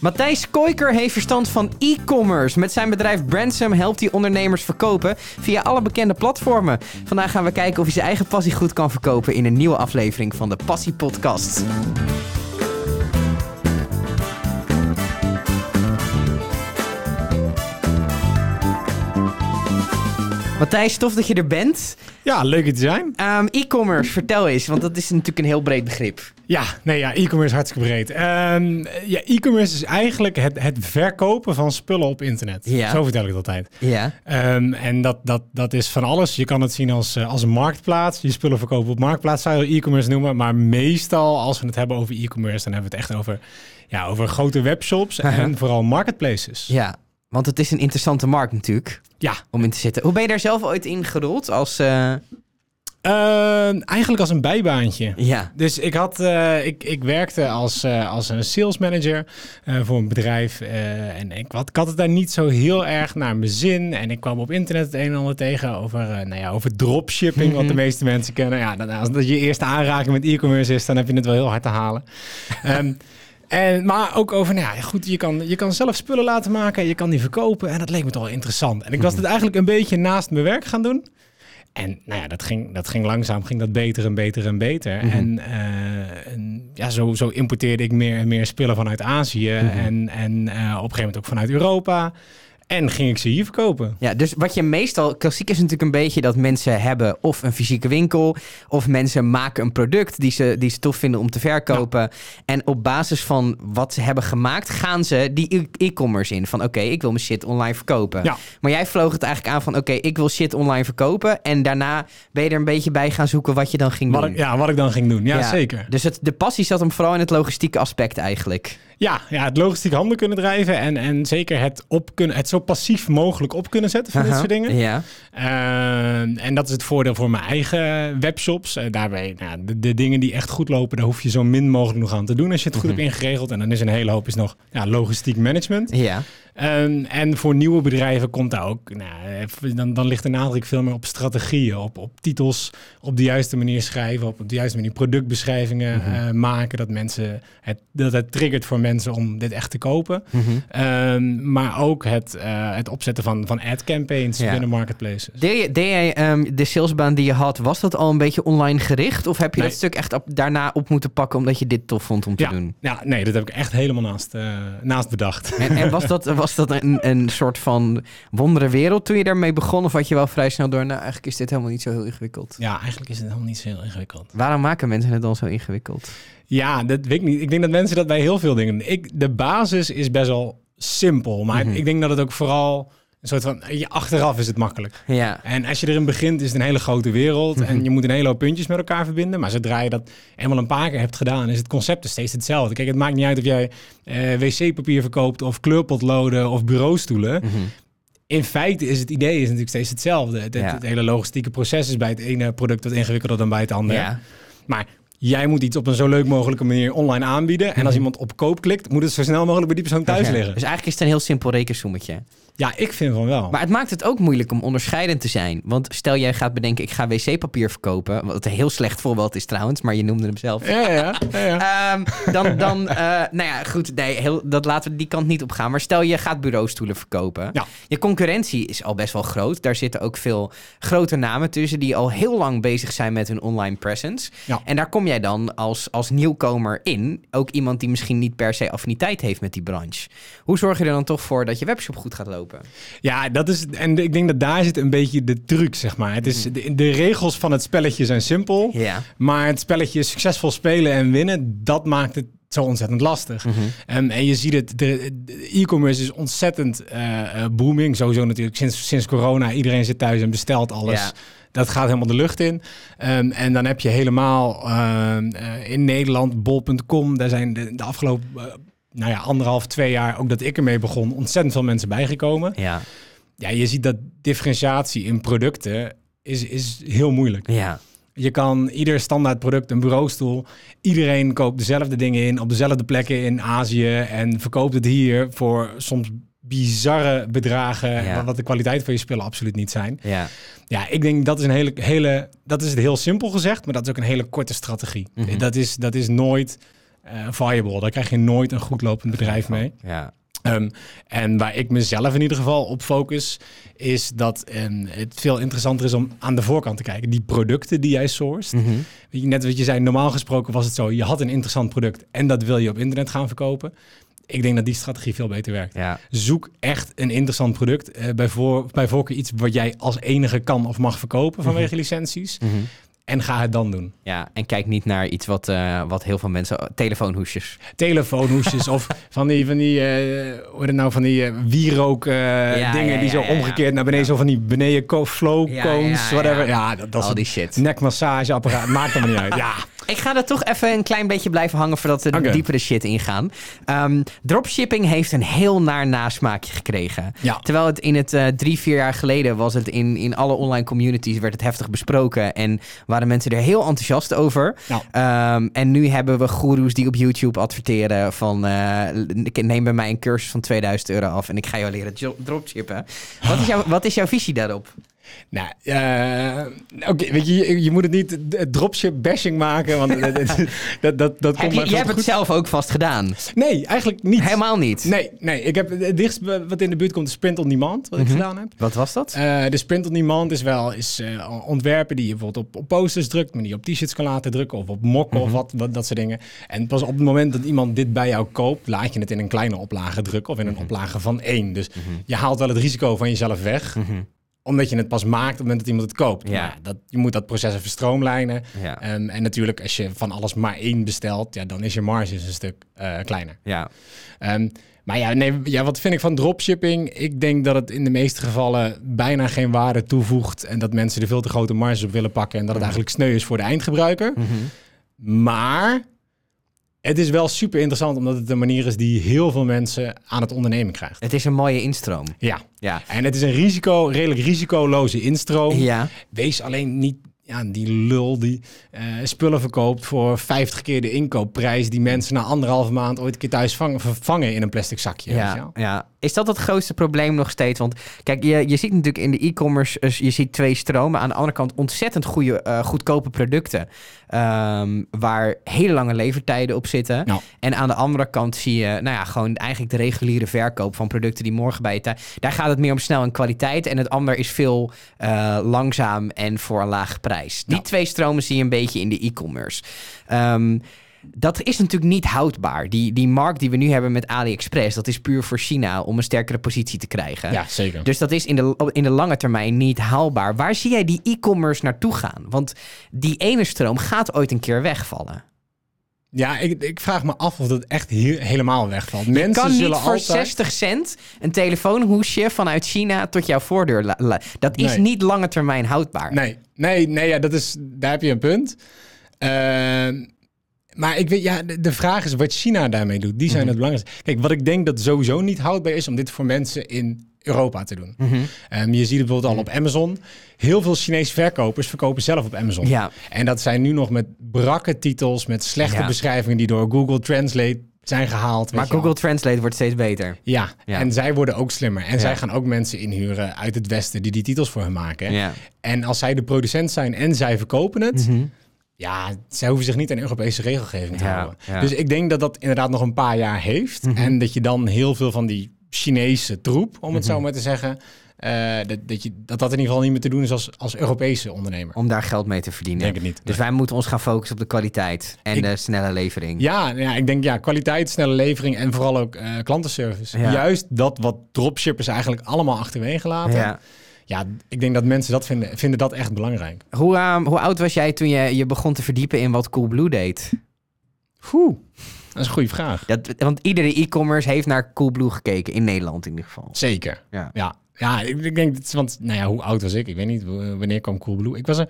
Matthijs Koiker heeft verstand van e-commerce. Met zijn bedrijf Brandsome helpt hij ondernemers verkopen via alle bekende platformen. Vandaag gaan we kijken of hij zijn eigen passie goed kan verkopen in een nieuwe aflevering van de Passie Podcast. Matthijs, tof dat je er bent. Ja, leuk het te zijn. Ehm, e-commerce, vertel eens, want dat is natuurlijk een heel breed begrip. Ja, nee, ja, e-commerce is hartstikke breed. Ehm, ja, e-commerce is eigenlijk het, het verkopen van spullen op internet. Ja. Zo vertel ik het altijd. Ja. Ehm, en dat, dat, dat is van alles. Je kan het zien als, eh, als een marktplaats. Je spullen verkopen op marktplaats zou je e-commerce noemen. Maar meestal, als we het hebben over e-commerce, dan hebben we het echt over, ja, over grote webshops en vooral marketplaces. Ja, want het is een interessante markt natuurlijk Ja, om in te zitten. Hoe ben je daar zelf ooit in gerold? Als, eh, Ehm, eigenlijk als een bijbaantje. Ja. Dus ik, had, eh, ik, ik werkte als, eh, als een sales manager voor een bedrijf. en ik had, ik had het daar niet zo heel erg naar mijn zin. En ik kwam op internet het een en ander tegen over, nou ja, over dropshipping, wat de meeste mensen kennen. Ja, dat, als dat je eerste aanraking met e-commerce is, dan heb je het wel heel hard te halen. Ehm, en, maar ook over, nou ja, goed, je kan, je kan zelf spullen laten maken, je kan die verkopen. En dat leek me toch wel interessant. En ik was het eigenlijk een beetje naast mijn werk gaan doen. En nou ja, dat ging, dat ging langzaam, ging dat beter en beter en beter. En, eh, en ja, zo, zo importeerde ik meer en meer spullen vanuit Azië en, en eh, op een gegeven moment ook vanuit Europa. En ging ik ze hier verkopen. ja, dus wat je meestal... Klassiek is natuurlijk een beetje dat mensen hebben of een fysieke winkel... of mensen maken een product die ze, die ze tof vinden om te verkopen. En op basis van wat ze hebben gemaakt... gaan ze die e- e-commerce in. Van oké, ik wil mijn shit online verkopen. Ja. Maar jij vloog het eigenlijk aan van... oké, ik wil shit online verkopen. En daarna ben je er een beetje bij gaan zoeken wat je dan ging Wat doen. ik, ja, wat ik dan ging doen. Ja, Ja. zeker. Dus het, de passie zat hem vooral in het logistieke aspect eigenlijk. Ja, ja, het logistiek handen kunnen drijven en, en zeker het, op kunnen, het zo passief mogelijk op kunnen zetten van dit soort dingen. Ja. Uh, en dat is het voordeel voor mijn eigen webshops. Uh, daarbij, nou, de, de, dingen die echt goed lopen, daar hoef je zo min mogelijk nog aan te doen als je het goed Mhm. hebt ingeregeld. En dan is een hele hoop is nog ja, logistiek management. Ja. Um, en voor nieuwe bedrijven komt daar ook, nou, dan, dan ligt de nadruk veel meer op strategieën, op, op titels, op de juiste manier schrijven, op, op de juiste manier productbeschrijvingen Mhm. eh, maken, dat mensen het, dat het triggert voor mensen om dit echt te kopen. Mhm. Um, maar ook het, uh, het opzetten van, van ad campaigns Ja. binnen marketplaces. Deed, je, deed jij ehm, de salesbaan die je had, was dat al een beetje online gericht? Of heb je Nee. dat stuk echt op, daarna op moeten pakken omdat je dit tof vond om te Ja. doen? Ja, nee, dat heb ik echt helemaal naast, uh, naast bedacht. En, en was dat, was dat een, een soort van wondere wereld toen je daarmee begon? Of had je wel vrij snel door, nou eigenlijk is dit helemaal niet zo heel ingewikkeld? Ja, eigenlijk is het helemaal niet zo heel ingewikkeld. Waarom maken mensen het dan zo ingewikkeld? Ja, dat weet ik niet. Ik denk dat mensen dat bij heel veel dingen doen. Ik, de basis is best wel simpel. Maar Mhm. ik denk dat het ook vooral een soort van... Je, achteraf is het makkelijk. Ja, En als je erin begint, is het een hele grote wereld. Mhm. En je moet een hele hoop puntjes met elkaar verbinden. Maar zodra je dat eenmaal een paar keer hebt gedaan, is het concept steeds hetzelfde. Kijk, het maakt niet uit of jij eh, wc-papier verkoopt... of kleurpotloden of bureaustoelen. Mhm. In feite is het idee is natuurlijk steeds hetzelfde. Het, het- Ja. het hele logistieke proces is bij het ene product wat ingewikkelder dan bij het andere. ja. Maar jij moet iets op een zo leuk mogelijke manier online aanbieden. En als iemand op koop klikt, moet het zo snel mogelijk bij die persoon thuis liggen. Dus eigenlijk is het een heel simpel rekensommetje. Ja, ik vind van wel. Maar het maakt het ook moeilijk om onderscheidend te zijn. Want stel jij gaat bedenken, ik ga wc-papier verkopen. Wat een heel slecht voorbeeld is trouwens, maar je noemde hem zelf. Ja, ja, ja. ja. Ehm, dan, dan eh, nou ja, goed, nee, heel, dat laten we die kant niet op gaan. Maar stel je gaat bureaustoelen verkopen. Ja. Je concurrentie is al best wel groot. Daar zitten ook veel grote namen tussen die al heel lang bezig zijn met hun online presence. Ja. En daar kom jij dan als, als nieuwkomer in. Ook iemand die misschien niet per se affiniteit heeft met die branche. Hoe zorg je er dan toch voor dat je webshop goed gaat lopen? Ja, dat is. En ik denk dat daar zit een beetje de truc, zeg maar. Het is, de, de regels van het spelletje zijn simpel. Ja. Maar het spelletje succesvol spelen en winnen, dat maakt het zo ontzettend lastig. Mhm. En, en je ziet het, de, de e-commerce is ontzettend eh, eh, booming. Sowieso natuurlijk sinds, sinds corona. Iedereen zit thuis en bestelt alles. Ja. Dat gaat helemaal de lucht in. Ehm, en dan heb je helemaal ehm, eh, in Nederland bol.com. Daar zijn de, de afgelopen nou ja, anderhalf, twee jaar, ook dat ik ermee begon, ontzettend veel mensen bijgekomen. Ja. Ja, je ziet dat differentiatie in producten is, is heel moeilijk. Ja. Je kan ieder standaard product, een bureaustoel, iedereen koopt dezelfde dingen in op dezelfde plekken in Azië en verkoopt het hier voor soms bizarre bedragen, Ja. wat- de kwaliteit van je spullen absoluut niet zijn. Ja. Ja, ik denk dat is een hele, hele, dat is het heel simpel gezegd, maar dat is ook een hele korte strategie. Mhm. Dat is, dat is nooit viable. Daar krijg je nooit een goed lopend bedrijf mee. Ja. Um, en waar ik mezelf in ieder geval op focus, is dat um, het veel interessanter is om aan de voorkant te kijken. Die producten die jij sourced. Mhm. Weet je, Net wat je zei, normaal gesproken was het zo, je had een interessant product en dat wil je op internet gaan verkopen. Ik denk dat die strategie veel beter werkt. Ja. Zoek echt een interessant product. eh, bij, voor, bij voorkeur iets wat jij als enige kan of mag verkopen vanwege licenties. Mhm. En ga het dan doen. ja, en kijk niet naar iets wat, eh, wat heel veel mensen... Telefoonhoesjes. telefoonhoesjes of van die, van die eh, hoe het nou, van die eh, wierook Ja, dingen ja, die zo omgekeerd naar beneden, zo van die beneden flow cones, whatever. ja. Dat, dat Al is die shit. nekmassageapparaat, maakt allemaal niet uit. Ja, Ik ga er toch even een klein beetje blijven hangen voordat we Oké. dieper de shit ingaan. Ehm, dropshipping heeft een heel naar nasmaakje gekregen. Ja. Terwijl het in het eh, drie, vier jaar geleden was het in, in alle online communities werd het heftig besproken en waren mensen er heel enthousiast over. Ja. Ehm, en nu hebben we goeroes die op YouTube adverteren van eh, neem bij mij een cursus van 2000 euro af en ik ga jou leren dropshippen. Wat is, jouw, wat is jouw visie daarop? Nou, eh, oké, weet je, je, je moet het niet dropship bashing maken, want dat, dat, dat, komt je, veel hebt het zelf ook vast gedaan. Nee, eigenlijk niet. Helemaal niet. Nee, nee, ik heb het dichtst wat in de buurt komt de Sprint on Demand, wat ik Mhm. gedaan heb. Wat was dat? Eh, de Sprint on Demand is wel is, eh, ontwerpen die je bijvoorbeeld op, op posters drukt, maar die je op t-shirts kan laten drukken of op mokken of wat, wat, dat soort dingen. En pas op het moment dat iemand dit bij jou koopt, laat je het in een kleine oplage drukken of in een oplage van één. Dus je haalt wel het risico van jezelf weg, omdat je het pas maakt op het moment dat iemand het koopt. Ja. Maar dat, je moet dat proces even stroomlijnen. Ja. Ehm, en natuurlijk, als je van alles maar één bestelt, ja, dan is je marge een stuk eh, kleiner. Ja. Ehm, maar ja, nee, ja, wat vind ik van dropshipping? Ik denk dat het in de meeste gevallen bijna geen waarde toevoegt. En dat mensen er veel te grote marges op willen pakken. En dat het eigenlijk sneu is voor de eindgebruiker. Maar het is wel super interessant, omdat het een manier is die heel veel mensen aan het ondernemen krijgt. Het is een mooie instroom. Ja, Ja. en het is een risico, redelijk risicoloze instroom. Ja. Wees alleen niet ja, die lul die eh, spullen verkoopt voor 50 keer de inkoopprijs die mensen na anderhalve maand ooit een keer thuis vangen, vervangen in een plastic zakje. Ja, ja. Is dat het grootste probleem nog steeds? Want kijk, je, je ziet natuurlijk in de e-commerce, eh, je ziet twee stromen. Aan de andere kant ontzettend goede, eh, goedkope producten. Ehm, waar hele lange levertijden op zitten. En aan de andere kant zie je, nou ja, gewoon eigenlijk de reguliere verkoop van producten die morgen bij je thuis. Daar gaat het meer om snel en kwaliteit. En het ander is veel eh, langzaam en voor een lage prijs. Die twee stromen zie je een beetje in de e-commerce. Ehm, dat is natuurlijk niet houdbaar. Die, die markt die we nu hebben met AliExpress, dat is puur voor China om een sterkere positie te krijgen. Ja, zeker. Dus dat is in de, in de lange termijn niet haalbaar. Waar zie jij die e-commerce naartoe gaan? Want die ene stroom gaat ooit een keer wegvallen. Ja, ik, ik vraag me af of dat echt he- helemaal wegvalt. Mensen kan niet zullen voor altijd... 60 cent een telefoonhoesje vanuit China tot jouw voordeur. dat is Nee. niet lange termijn houdbaar. Nee, nee, nee, ja, dat is, daar heb je een punt. Ehm, maar ik weet, ja, de, de vraag is wat China daarmee doet. Die zijn Mhm. het belangrijkste. Kijk, wat ik denk dat sowieso niet houdbaar is om dit voor mensen in Europa te doen. Mhm. Ehm, je ziet het bijvoorbeeld al op Amazon. Heel veel Chinese verkopers verkopen zelf op Amazon. Ja. En dat zijn nu nog met brakke titels, met slechte Ja. beschrijvingen die door Google Translate zijn gehaald. Maar. Google Translate wordt steeds beter. Ja, Ja. en zij worden ook slimmer. En Ja. zij gaan ook mensen inhuren uit het Westen die die titels voor hen maken. Ja. En als zij de producent zijn en zij verkopen het, Mhm. Ja, zij hoeven zich niet aan Europese regelgeving te Ja, houden. ja. Dus ik denk dat dat inderdaad nog een paar jaar heeft. Mhm. En dat je dan heel veel van die Chinese troep, om het Mhm. zo maar te zeggen, eh, dat, dat, je, dat dat in ieder geval niet meer te doen is als, als Europese ondernemer. Om daar geld mee te Ik verdienen. denk het niet. Dus wij moeten ons gaan focussen op de kwaliteit en Ik- de snelle levering. Ja, ja, ik denk ja, kwaliteit, snelle levering en vooral ook eh, klantenservice. Ja. Juist dat wat dropshippers eigenlijk allemaal achterwege laten. Ja. Ja. ik denk dat mensen dat vinden, vinden dat echt belangrijk. Hoe, ehm, hoe oud was jij toen je je begon te verdiepen in wat Coolblue deed? Oeh, dat is een goede vraag. Dat, want iedere e-commerce heeft naar Coolblue gekeken, in Nederland in ieder geval. Zeker. Ja. Ja, ja ik, ik denk, want nou ja, hoe oud was ik? Ik weet niet, wanneer kwam Coolblue? Ik was er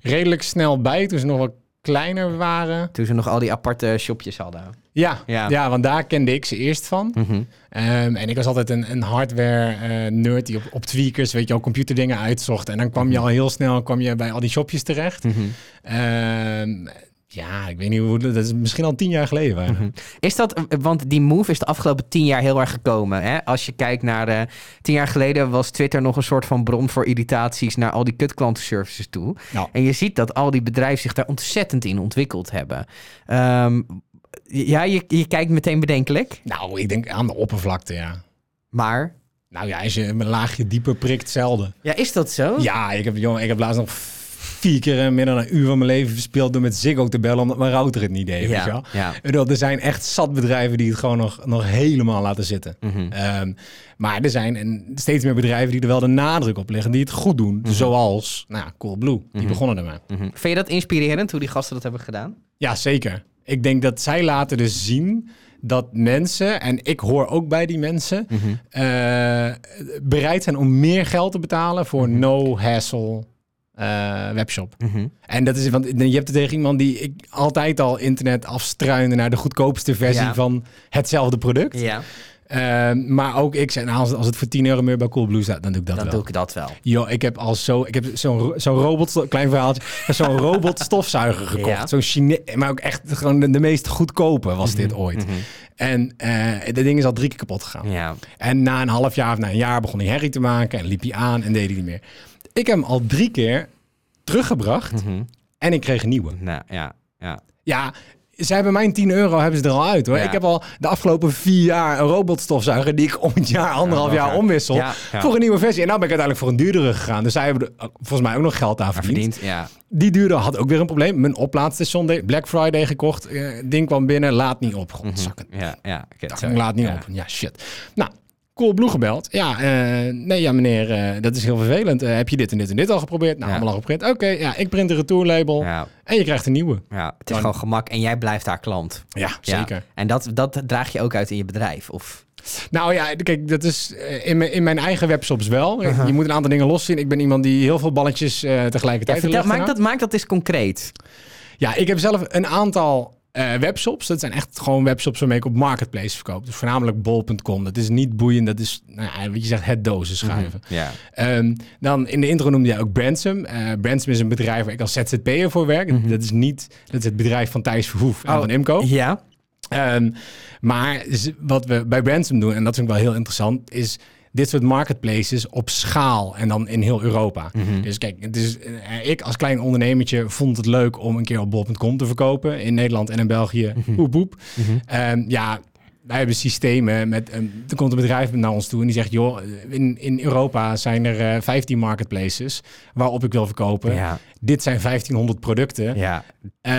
redelijk snel bij, toen ze nog wat kleiner waren. Toen ze nog al die aparte shopjes hadden. Ja, Ja. ja. want daar kende ik ze eerst van. Mhm. Ehm, en ik was altijd een, een hardware eh, nerd die op, op tweakers, weet je wel, computerdingen uitzocht. En dan kwam je al heel snel kwam je bij al die shopjes terecht. Mhm. Ehm, ja, ik weet niet hoe, dat is misschien al tien jaar geleden. Mhm. Is dat, want die move is de afgelopen tien jaar heel erg gekomen. Hè? Als je kijkt naar eh, tien jaar geleden was Twitter nog een soort van bron voor irritaties naar al die kutklantenservices toe. Ja. En je ziet dat al die bedrijven zich daar ontzettend in ontwikkeld hebben. Ehm, Ja, je, je kijkt meteen bedenkelijk. Nou, ik denk aan de oppervlakte, ja. Maar, Nou ja, als je een laagje dieper prikt, zelden. ja, is dat zo? Ja, ik heb, jongen, ik heb laatst nog vier keer eh, meer dan een uur van mijn leven verspeeld door met Ziggo te bellen omdat mijn router het niet deed. weet ja. Ik bedoel, Er zijn echt zat bedrijven die het gewoon nog, nog helemaal laten zitten. Mhm. Ehm, maar er zijn en steeds meer bedrijven die er wel de nadruk op leggen, die het goed doen. Zoals, nou ja, Coolblue, die begonnen ermee. Mhm. Vind je dat inspirerend hoe die gasten dat hebben gedaan? Ja, zeker. Ik denk dat zij laten dus zien dat mensen, en ik hoor ook bij die mensen, Mhm. eh, bereid zijn om meer geld te betalen voor Mhm. no-hassle eh, webshop. En dat is, want je hebt het tegen iemand die ik altijd al internet afstruinde naar de goedkoopste versie Ja. van hetzelfde product. Ja, Eh, maar ook ik zei, nou, als, als het voor 10 euro meer bij Coolblue staat, dan doe ik dat dan wel. doe ik dat wel. Yo, ik heb al zo, ik heb zo'n zo'n robot, klein verhaaltje, zo'n robot stofzuiger gekocht. Ja. Zo'n Chine, maar ook echt gewoon de, de meest goedkope was dit Mhm, ooit. En eh dat ding is al drie keer kapot gegaan. Ja. En na een half jaar of na een jaar begon hij herrie te maken en liep hij aan en deed hij niet meer. Ik heb hem al drie keer teruggebracht Mhm. en ik kreeg een nieuwe. Nou, ja, ja. Ja, ze hebben mijn 10 euro hebben ze er al uit hoor. Ja. Ik heb al de afgelopen vier jaar een robotstofzuiger die ik om het jaar, anderhalf Ja, jaar ja. omwissel. Ja, ja. Voor een nieuwe versie. En nou ben ik uiteindelijk voor een duurdere gegaan. Dus zij hebben er ook volgens mij ook nog geld aan verdiend. verdiend, ja. Die duurde had ook weer een probleem. Mijn oplaadstation Black Friday gekocht. eh, ding kwam binnen, laat niet op. Godzakken. Ja, ja. oké, Dacht, sorry. ik laat niet Ja. op. Ja, shit. Nou, Coolblue gebeld. Ja, eh, nee, ja meneer, eh, dat is heel vervelend. Eh, heb je dit en dit en dit al geprobeerd? Nou, Ja. allemaal al geprint. Oké, ja, ik print een retourlabel Ja, en je krijgt een nieuwe. ja, het is Dan- gewoon gemak en jij blijft daar klant. Ja, zeker. En dat, dat draag je ook uit in je bedrijf. Of, Nou ja, kijk, dat is in mijn, in mijn eigen webshops wel. Je moet een aantal dingen loszien. Ik ben iemand die heel veel balletjes eh, ja, tegelijkertijd vertel, maak, dat, maak dat eens concreet. Ja, ik heb zelf een aantal eh, webshops. Dat zijn echt gewoon webshops waarmee ik op marketplace verkoop. Dus voornamelijk bol.com. Dat is niet boeiend. Dat is, nou ja, wat je zegt, het dozen schuiven. Ja. Ehm, dan in de intro noemde jij ook Bransom. Eh Bransom is een bedrijf waar ik als ZZP'er voor werk. Dat is niet, dat is het bedrijf van Thijs Verhoef en Oh, van Imco. Ja. Ehm, maar wat we bij Bransom doen, en dat vind ik wel heel interessant, is dit soort marketplaces op schaal en dan in heel Europa. Dus kijk, het is, eh, ik als klein ondernemertje vond het leuk om een keer op bol.com te verkopen in Nederland en in België. Poep, poep. Ehm, ja, wij hebben systemen met. Um, er komt een bedrijf naar ons toe en die zegt: joh, in, in Europa zijn er eh 15 marketplaces waarop ik wil verkopen. Ja. Dit zijn 1500 producten. Ja.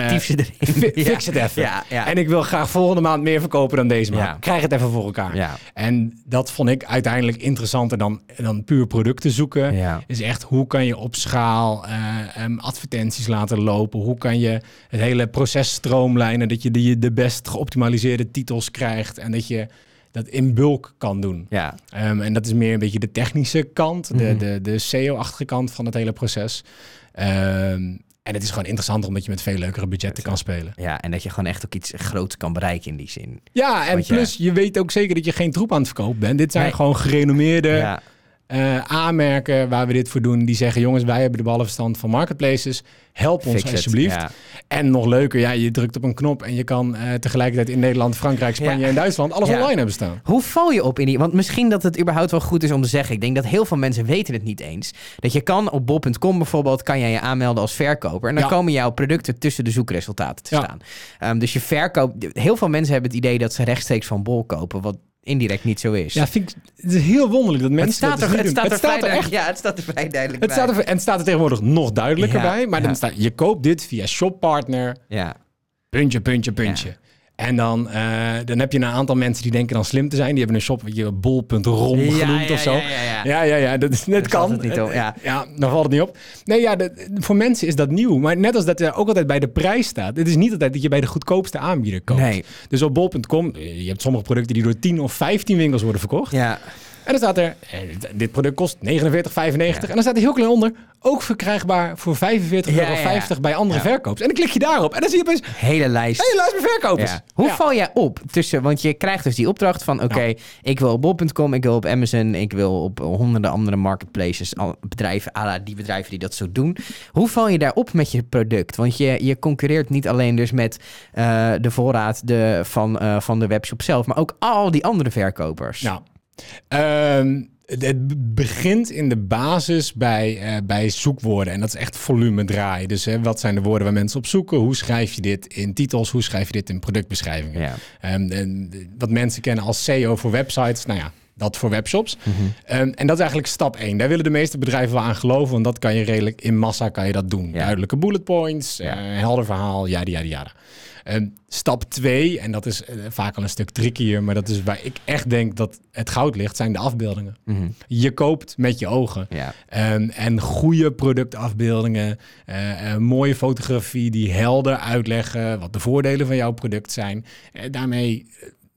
Tief ze erin. Ja. Fix het even. Ja, ja. En ik wil graag volgende maand meer verkopen dan deze maand. Ja. Krijg het even voor elkaar. Ja. En dat vond ik uiteindelijk interessanter dan, dan puur producten zoeken. Ja. Is echt hoe kan je op schaal eh, em, advertenties laten lopen? Hoe kan je het hele proces stroomlijnen? Dat je de, de best geoptimaliseerde titels krijgt en dat je dat in bulk kan doen. Ja. Ehm, en dat is meer een beetje de technische kant, de, Mhm. de, de SEO-achtige kant van het hele proces. Ehm, en het is gewoon interessanter omdat je met veel leukere budgetten kan spelen. ja, en dat je gewoon echt ook iets groots kan bereiken in die zin. Ja, en Want je- plus je weet ook zeker dat je geen troep aan het verkopen bent. Dit zijn Nee. gewoon gerenommeerde Ja. Eh, aanmerken waar we dit voor doen. Die zeggen, jongens, wij hebben de ballenverstand van marketplaces. Help ons Fix it. alsjeblieft. Ja. En nog leuker, ja, je drukt op een knop en je kan eh, tegelijkertijd in Nederland, Frankrijk, Spanje Ja. en Duitsland alles Ja. online hebben staan. Hoe val je op in die... Want misschien dat het überhaupt wel goed is om te zeggen. Ik denk dat heel veel mensen weten het niet eens. Dat je kan op bol.com bijvoorbeeld... kan jij je aanmelden als verkoper. En dan komen jouw producten tussen de zoekresultaten te staan. Ehm, dus je verkoopt... Heel veel mensen hebben het idee dat ze rechtstreeks van bol kopen. Wat indirect niet zo is. Ja, vind ik, het is heel wonderlijk dat het mensen staat er, dus het staat er, vrij echt duidelijk- Ja, het staat er vrij duidelijk Het bij. staat er, en het staat er tegenwoordig nog duidelijker Ja, bij. Maar ja. dan staat, je koopt dit via shoppartner, Ja. puntje, puntje, puntje. En dan, eh, dan heb je een aantal mensen die denken dan slim te zijn. Die hebben een shop, wat je bol.rom Ja, genoemd ja, of zo. ja, ja, ja. Ja, dat, is, dat Daar kan. het niet op, ja. ja, dan valt het niet op. Nee, ja, voor mensen is dat nieuw. Maar net als dat er ook altijd bij de prijs staat. Het is niet altijd dat je bij de goedkoopste aanbieder koopt. Nee. Dus op bol.com, je hebt sommige producten die door 10 of 15 winkels worden verkocht. Ja. En dan staat er, eh, dit product kost 49,95. En dan staat er heel klein onder, ook verkrijgbaar voor 45,50 Ja, euro ja, bij andere verkopers. En dan klik je daarop en dan zie je opeens, Hele lijst. hey, luister mijn verkopers. Hoe val jij op tussen, want je krijgt dus die opdracht van, oké, ik wil op bol.com, ik wil op Amazon, ik wil op honderden andere marketplaces, bedrijven, à la die bedrijven die dat zo doen. Hoe val je daar op met je product? Want je, je concurreert niet alleen dus met eh, de voorraad de, van, eh, van de webshop zelf, maar ook al die andere verkopers. Ja. Ehm, het- begint in de basis bij, eh, bij zoekwoorden. En dat is echt volume draaien. Dus hè, wat zijn de woorden waar mensen op zoeken? Hoe schrijf je dit in titels? Hoe schrijf je dit in productbeschrijvingen? Ja. Ehm, en wat mensen kennen als SEO voor websites. Nou ja, dat voor webshops. Ehm, en dat is eigenlijk stap 1. Daar willen de meeste bedrijven wel aan geloven. Want dat kan je redelijk in massa kan je dat doen. Ja. Duidelijke bullet points, Ja. eh, helder verhaal, ja, ja, ja. Ehm, stap 2, en dat is eh, vaak al een stuk trickier, maar dat is waar ik echt denk dat het goud ligt, zijn de afbeeldingen. Mhm. Je koopt met je ogen. Ehm, en goede productafbeeldingen, eh, mooie fotografie die helder uitleggen wat de voordelen van jouw product zijn. Daarmee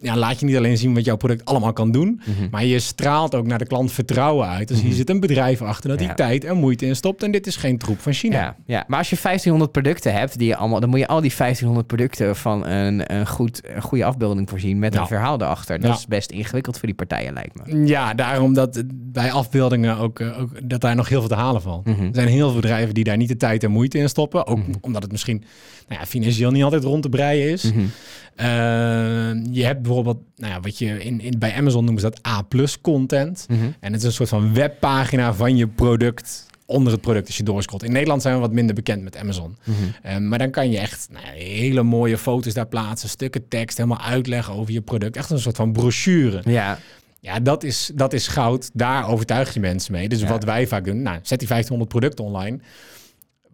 ja, laat je niet alleen zien wat jouw product allemaal kan doen, Mhm. maar je straalt ook naar de klant vertrouwen uit. Dus hier zit een bedrijf achter dat die Ja. tijd en moeite in stopt en dit is geen troep van China. Ja, ja, maar als je 1500 producten hebt, die je allemaal, dan moet je al die 1500 producten van een, een, goed, een goede afbeelding voorzien met Ja. een verhaal erachter. Dat Ja. is best ingewikkeld voor die partijen, lijkt me. Ja, daarom dat bij afbeeldingen ook, eh, ook dat daar nog heel veel te halen valt. Mhm. Er zijn heel veel bedrijven die daar niet de tijd en moeite in stoppen. Ook Mhm. omdat het misschien nou ja, financieel niet altijd rond te breien is. Mhm. Je hebt bijvoorbeeld, nou ja, wat je in, in, bij Amazon noemen ze dat A-plus content. Mhm. En het is een soort van webpagina van je product onder het product als je doorscrollt. In Nederland zijn we wat minder bekend met Amazon. Mhm. Eh, maar dan kan je echt nou hele mooie foto's daar plaatsen, stukken tekst, helemaal uitleggen over je product. Echt een soort van brochure. Ja, Ja, dat is, dat is goud. Daar overtuig je mensen mee. Dus Ja. wat wij vaak doen, nou, zet die 1500 producten online.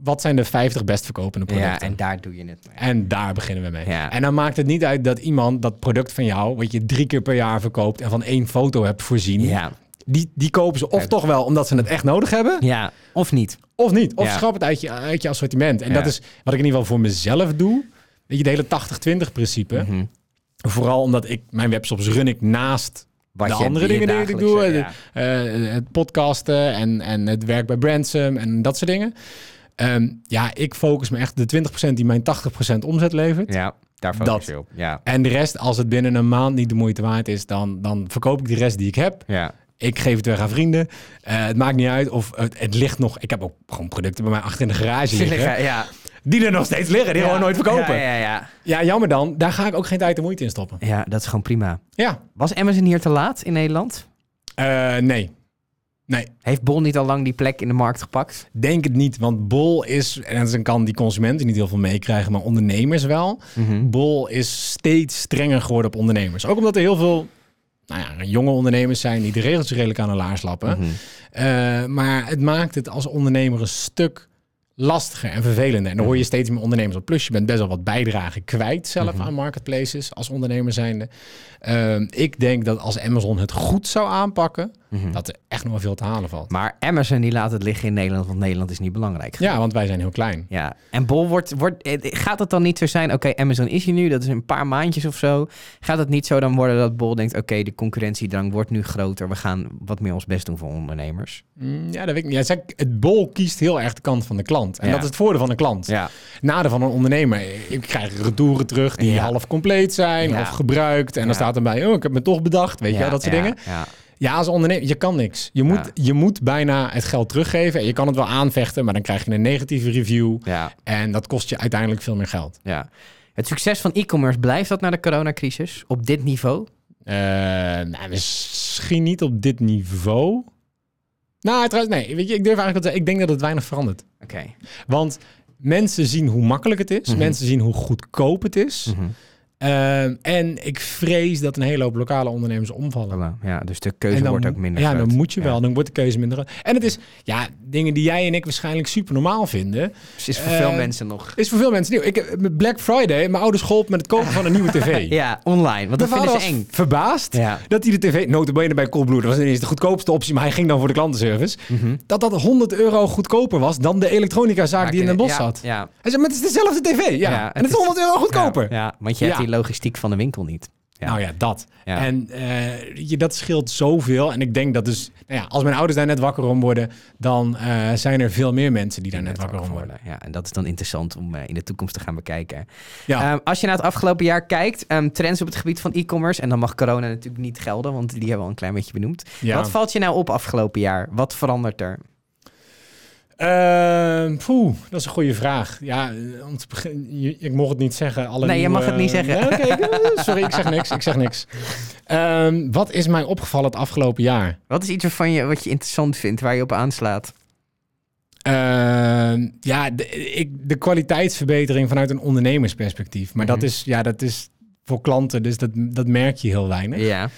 Wat zijn de 50 best verkopende producten? ja, en daar doe je het mee. En daar beginnen we mee. Ja. En dan maakt het niet uit dat iemand dat product van jou, wat je drie keer per jaar verkoopt en van één foto hebt voorzien, Ja, die, die kopen ze of Ja. toch wel omdat ze het echt nodig hebben, ja, of niet. of niet. Of schrap het uit je, uit je assortiment. En dat is wat ik in ieder geval voor mezelf doe. Weet je, de hele 80-20 principe. Mhm. Vooral omdat ik mijn webshops run ik naast Wat de je- andere dingen die ik doe. ja. eh, het podcasten en, en het werk bij Bransom en dat soort dingen. Ehm, ja, ik focus me echt de 20% die mijn 80% omzet levert. Ja, daar focus je op. Ja, En de rest, als het binnen een maand niet de moeite waard is, dan, dan verkoop ik de rest die ik heb. ja. Ik geef het weg aan vrienden. Eh, het maakt niet uit of het, het ligt nog. Ik heb ook gewoon producten bij mij achter in de garage liggen. Ja, Die er nog steeds liggen, die ja. gewoon nooit verkopen. Ja, Ja, ja, ja. jammer dan. Daar ga ik ook geen tijd en moeite in stoppen. ja, dat is gewoon prima. Ja, Was Amazon hier te laat in Nederland? Eh, nee. Nee, Heeft Bol niet al lang die plek in de markt gepakt? denk het niet. Want Bol is, en dan kan die consumenten niet heel veel meekrijgen, maar ondernemers wel. Mhm. Bol is steeds strenger geworden op ondernemers. Ook omdat er heel veel nou ja, jonge ondernemers zijn die de regels redelijk aan de laars lappen. Mhm. Eh, maar het maakt het als ondernemer een stuk lastiger en vervelender. En dan hoor je steeds meer ondernemers op. Plus je bent best wel wat bijdragen kwijt zelf Mhm. aan marketplaces als ondernemer zijnde. Ehm, ik denk dat als Amazon het goed zou aanpakken, Mhm. dat er echt nog wel veel te halen valt. Maar Amazon die laat het liggen in Nederland, want Nederland is niet belangrijk. Ja, want wij zijn heel klein. Ja, en Bol wordt, wordt, eh, gaat het dan niet zo zijn, oké, Amazon is hier nu, dat is een paar maandjes of zo. Gaat het niet zo dan worden dat Bol denkt, oké, de concurrentiedrang wordt nu groter, we gaan wat meer ons best doen voor ondernemers? Mm, Ja, dat weet ik niet. Ja, zeg, het bol kiest heel erg de kant van de klant. En Ja. dat is het voordeel van de klant. Ja, Nadeel van een ondernemer. Ik krijg retouren terug die Ja. half compleet zijn of gebruikt. En dan staat erbij, oh, ik heb me toch bedacht. Weet je, dat soort dingen. Ja, Ja, als ondernemer, je kan niks. Je moet, Ja. je moet bijna het geld teruggeven. En je kan het wel aanvechten, maar dan krijg je een negatieve review. ja, En dat kost je uiteindelijk veel meer geld. ja. Het succes van e-commerce, blijft dat na de coronacrisis op dit niveau? Eh, nou, misschien niet op dit niveau. Nou, trouwens, nee. Weet je, ik durf eigenlijk te zeggen, ik denk dat het weinig verandert. Oké. Want mensen zien hoe makkelijk het is. Mhm. Mensen zien hoe goedkoop het is. Mhm. Ehm, en ik vrees dat een hele hoop lokale ondernemers omvallen. Voilà. Ja, dus de keuze dan, wordt ook minder Ja, groot. dan moet je Ja. wel. Dan wordt de keuze minder. En het is, ja, dingen die jij en ik waarschijnlijk super normaal vinden, Dus is voor veel mensen nog... is voor veel mensen nieuw. Ik met Black Friday, mijn ouders geholpen met het kopen van een nieuwe tv. Ja, online, want dat vinden ze eng. verbaasd Ja. dat hij de tv, notabene bij Coolblue, dat was ineens de goedkoopste optie, maar hij ging dan voor de klantenservice, Mhm. dat dat 100 euro goedkoper was dan de elektronica zaak die in Den Bosch ja, zat. Ja, Hij zei, maar het is dezelfde tv. Ja, en het is 100 euro goedkoper. Ja, want je hebt die logistiek van de winkel niet. Ja. Nou ja, dat. Ja. En eh, je, dat scheelt zoveel. En ik denk dat dus, nou ja, als mijn ouders daar net wakker om worden, dan eh, zijn er veel meer mensen die daar net wakker om worden. Ja, en dat is dan interessant om eh, in de toekomst te gaan bekijken. Ja, Ehm, als je naar het afgelopen jaar kijkt, ehm, trends op het gebied van e-commerce, en dan mag corona natuurlijk niet gelden, want die hebben we al een klein beetje benoemd. ja. Wat valt je nou op afgelopen jaar? Wat verandert er? Ehm, poeh, dat is een goede vraag. Ja, om te beginnen, ik mocht het niet zeggen. Alle Nee, je mag het niet zeggen. Eh, sorry, ik zeg niks. Ik zeg niks. Ehm, wat is mij opgevallen het afgelopen jaar? Wat is iets waarvan je, wat je interessant vindt, waar je op aanslaat? Ehm, ja, de, ik, de kwaliteitsverbetering vanuit een ondernemersperspectief. Maar Mhm. dat is, ja, dat is voor klanten, dus dat, dat merk je heel weinig. Ja,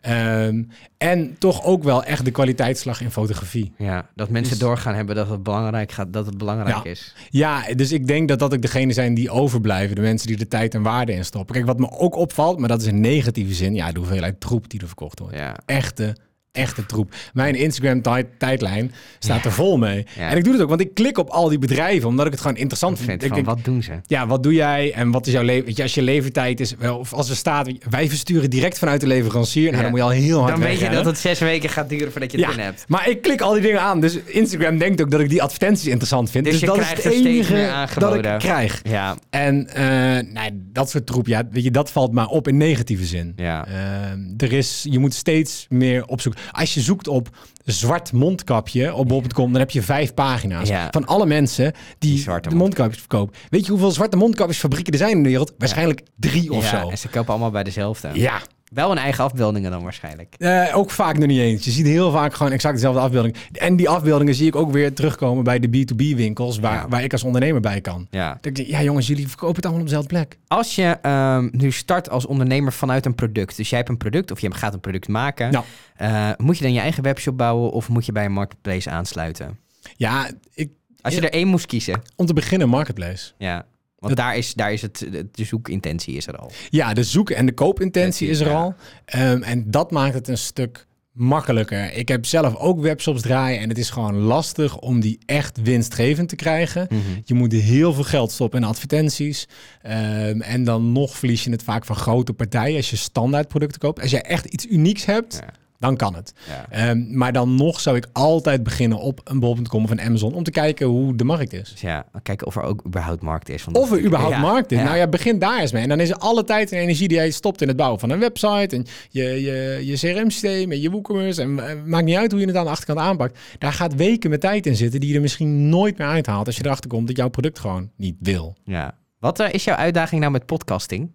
Ehm, en toch ook wel echt de kwaliteitsslag in fotografie. ja, dat mensen Dus- doorgaan hebben dat het belangrijk, gaat, dat het belangrijk Ja. is. Ja, dus ik denk dat dat ook degene zijn die overblijven. De mensen die er tijd en waarde in stoppen. Kijk, wat me ook opvalt, maar dat is in negatieve zin. Ja, de hoeveelheid troep die er verkocht wordt. Ja. Echte, echte troep. Mijn Instagram-tijdlijn staat er vol mee. En ik doe het ook, want ik klik op al die bedrijven, omdat ik het gewoon interessant vind. Ik van, wat doen ze? ja, wat doe jij en wat is jouw leven? Weet je, als je levertijd is, wel, of als er staat, wij versturen direct vanuit de leverancier. Nou, Ja. dan moet je al heel hard Dan weet je dat het zes weken gaat duren voordat je het binnen hebt. maar ik klik al die dingen aan. Dus Instagram denkt ook dat ik die advertenties interessant vind. Dus Dus, je dat is krijgt het er steeds enige dat ik krijg. Ja, En eh, nee, dat soort troep, ja, weet je, dat valt maar op in negatieve zin. ja. Ehm, er is, je moet steeds meer opzoeken. Als je zoekt op zwart mondkapje op bol.com, dan heb je vijf pagina's Ja. van alle mensen die, Die zwarte de mondkapjes verkopen. Weet je hoeveel zwarte mondkapjesfabrieken er zijn in de wereld? Waarschijnlijk drie of ja, zo. en ze kopen allemaal bij dezelfde. Ja, Wel een eigen afbeeldingen dan waarschijnlijk. Eh, ook vaak nog niet eens. Je ziet heel vaak gewoon exact dezelfde afbeelding. En die afbeeldingen zie ik ook weer terugkomen bij de B2B-winkels, waar, Ja. waar ik als ondernemer bij kan. Ja. Dat ik denk, ja jongens, jullie verkopen het allemaal op dezelfde plek. Als je ehm, nu start als ondernemer vanuit een product, dus jij hebt een product of je gaat een product maken, Nou. eh, moet je dan je eigen webshop bouwen of moet je bij een marketplace aansluiten? Ja, ik, Als je Ja. er één moest kiezen, om te beginnen Marketplace. ja. Want Dat- daar is, daar is het, de, zoekintentie is er al. Ja, de zoek- en de koopintentie is er Ja. al. Ehm, en dat maakt het een stuk makkelijker. Ik heb zelf ook webshops draaien en het is gewoon lastig om die echt winstgevend te krijgen. Je moet heel veel geld stoppen in advertenties. Ehm, en dan nog verlies je het vaak van grote partijen als je standaard producten koopt. Als jij echt iets unieks hebt, Ja. Dan kan het. Ja. Ehm, maar dan nog zou ik altijd beginnen op een bol.com of een Amazon om te kijken hoe de markt is. Dus ja, kijken of er ook überhaupt markt is. Of er überhaupt markt is. ja. Nou ja, begin daar eens mee. En dan is er alle tijd en energie die jij stopt in het bouwen van een website. En je, je, je CRM-systeem en je WooCommerce. En eh, maakt niet uit hoe je het aan de achterkant aanpakt. Daar gaat weken met tijd in zitten die je er misschien nooit meer uithaalt. Als je erachter komt dat jouw product gewoon niet wil. Ja. Wat eh, is jouw uitdaging nou met podcasting?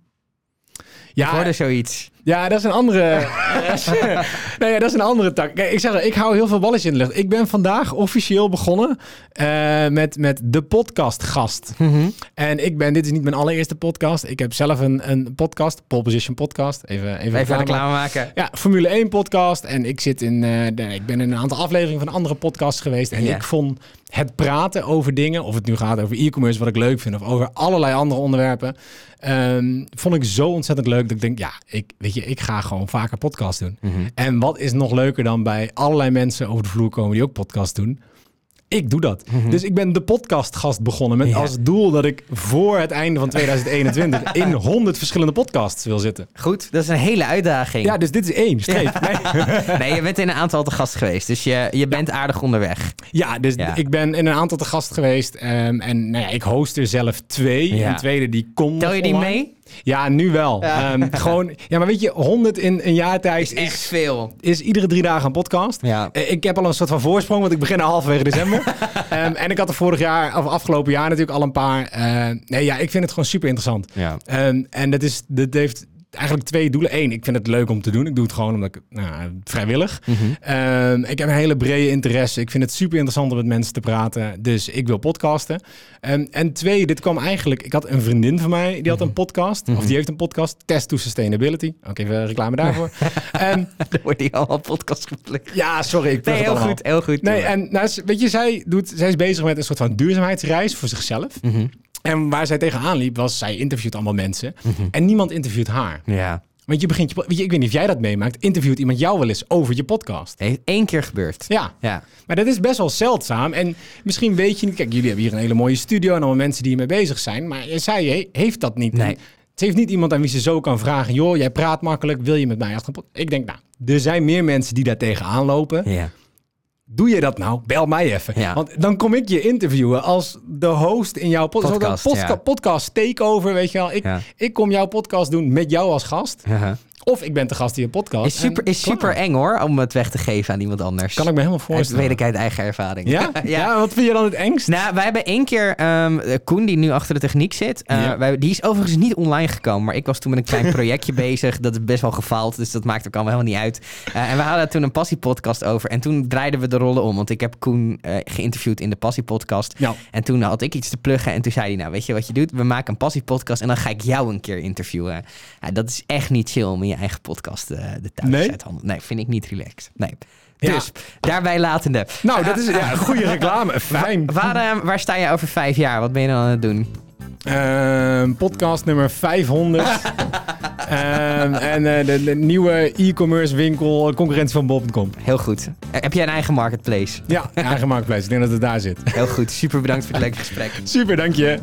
Ik Ja, hoorde zoiets. Ja, dat is een andere. nee, dat is een andere tak. Kijk, ik zeg, het, ik hou heel veel balletjes in de lucht. Ik ben vandaag officieel begonnen eh, met, met de podcast gast. En ik ben, dit is niet mijn allereerste podcast. Ik heb zelf een, een podcast, Pole Position Podcast. Even, even, Even reclame. reclame maken. Ja, Formule 1 podcast. En ik zit in, eh, de, ik ben in een aantal afleveringen van andere podcasts geweest. En ik vond het praten over dingen, of het nu gaat over e-commerce, wat ik leuk vind, of over allerlei andere onderwerpen, ehm, vond ik zo ontzettend leuk dat ik denk, ja, ik, weet je, ik ga gewoon vaker podcast doen. Mhm. En wat is nog leuker dan bij allerlei mensen over de vloer komen die ook podcast doen? Ik doe dat. Dus ik ben de podcastgast begonnen met Mhm. Ja. als doel dat ik voor het einde van 2021 in 100 verschillende podcasts wil zitten. Goed, dat is een hele uitdaging. Ja, dus dit is één streep. Nee. Nee, je bent in een aantal te gast geweest, dus je, je bent aardig onderweg. Ja, dus ik ben in een aantal te gast geweest. ehm, en nou ja, ik host er zelf twee. Een tweede die komt. Tel je die online. mee? Ja, nu wel. Ja. Ehm, gewoon, ja, maar weet je, 100 in een jaar tijd Is echt veel. is iedere drie dagen een podcast. Ja. Eh, Ik heb al een soort van voorsprong, want ik begin halverwege december. Ehm, en ik had er vorig jaar, of afgelopen jaar natuurlijk al een paar. Eh, nee, ja, ik vind het gewoon super interessant. Ja. Ehm, en dat, is, dat heeft eigenlijk twee doelen. Eén, ik vind het leuk om te doen. Ik doe het gewoon omdat ik, nou, vrijwillig. Mhm. Ehm, ik heb een hele brede interesse. Ik vind het super interessant om met mensen te praten. Dus ik wil podcasten. Ehm, en twee, dit kwam eigenlijk... Ik had een vriendin van mij, die had een podcast. Of die heeft een podcast. Test to Sustainability. Ook even reclame daarvoor. en, Er wordt hier allemaal podcast geplukt. ja, sorry. Ik Nee, heel allemaal. goed, heel goed. Nee, en nou, weet je, zij, doet, zij is bezig met een soort van duurzaamheidsreis voor zichzelf. En waar zij tegenaan liep, was zij interviewt allemaal mensen. Mhm. En niemand interviewt haar. Ja, Want je begint je, weet je, ik weet niet of jij dat meemaakt. Interviewt iemand jou wel eens over je podcast? heeft één keer gebeurd. Ja, Ja. maar dat is best wel zeldzaam. En misschien weet je niet... Kijk, jullie hebben hier een hele mooie studio... en allemaal mensen die hiermee bezig zijn. Maar zij he- heeft dat niet. Nee. Ze heeft niet iemand aan wie ze zo kan vragen... joh, jij praat makkelijk, wil je met mij achter een pod-" Ik denk, nou, er zijn meer mensen die daar tegenaan lopen. Ja. Doe je dat nou? Bel mij even. Ja. Want dan kom ik je interviewen als de host in jouw pod- Podcast, zo'n podca- ja. podcast takeover, weet je wel. Ik, Ja. ik kom jouw podcast doen met jou als gast. Haha. Of ik ben te gast in je podcast. Is super, is super eng hoor, om het weg te geven aan iemand anders. Kan ik me helemaal Dat voorstellen. weet ik uit eigen ervaring. Ja? ja? ja. wat vind je dan het engst? Nou, wij hebben één keer, ehm, Koen die nu achter de techniek zit, eh, Ja. wij, die is overigens niet online gekomen, maar ik was toen met een klein projectje bezig, dat is best wel gefaald, dus dat maakt ook allemaal helemaal niet uit. Eh, en we hadden toen een passiepodcast over en toen draaiden we de rollen om, want ik heb Koen eh, geïnterviewd in de passiepodcast Ja. en toen had ik iets te pluggen en toen zei hij, nou weet je wat je doet, we maken een passiepodcast en dan ga ik jou een keer interviewen. Dat is echt niet chill om je eigen podcast eh, de thuis Nee? uit. Nee, vind ik niet relaxed. Nee. Ja. Dus, daarbij latende. Nou, dat is ja, een goede reclame. Fijn. Waar, eh, waar sta je over vijf jaar? Wat ben je dan aan het doen? Ehm, podcast nummer 500. Ehm, en eh, de, de nieuwe e-commerce winkel, concurrentie van bol.com. Heel goed. Eh, heb jij een eigen marketplace? Ja, eigen marktplaats. Ik denk dat het daar zit. Heel goed. Super bedankt voor het leuke gesprek. Super, dank je.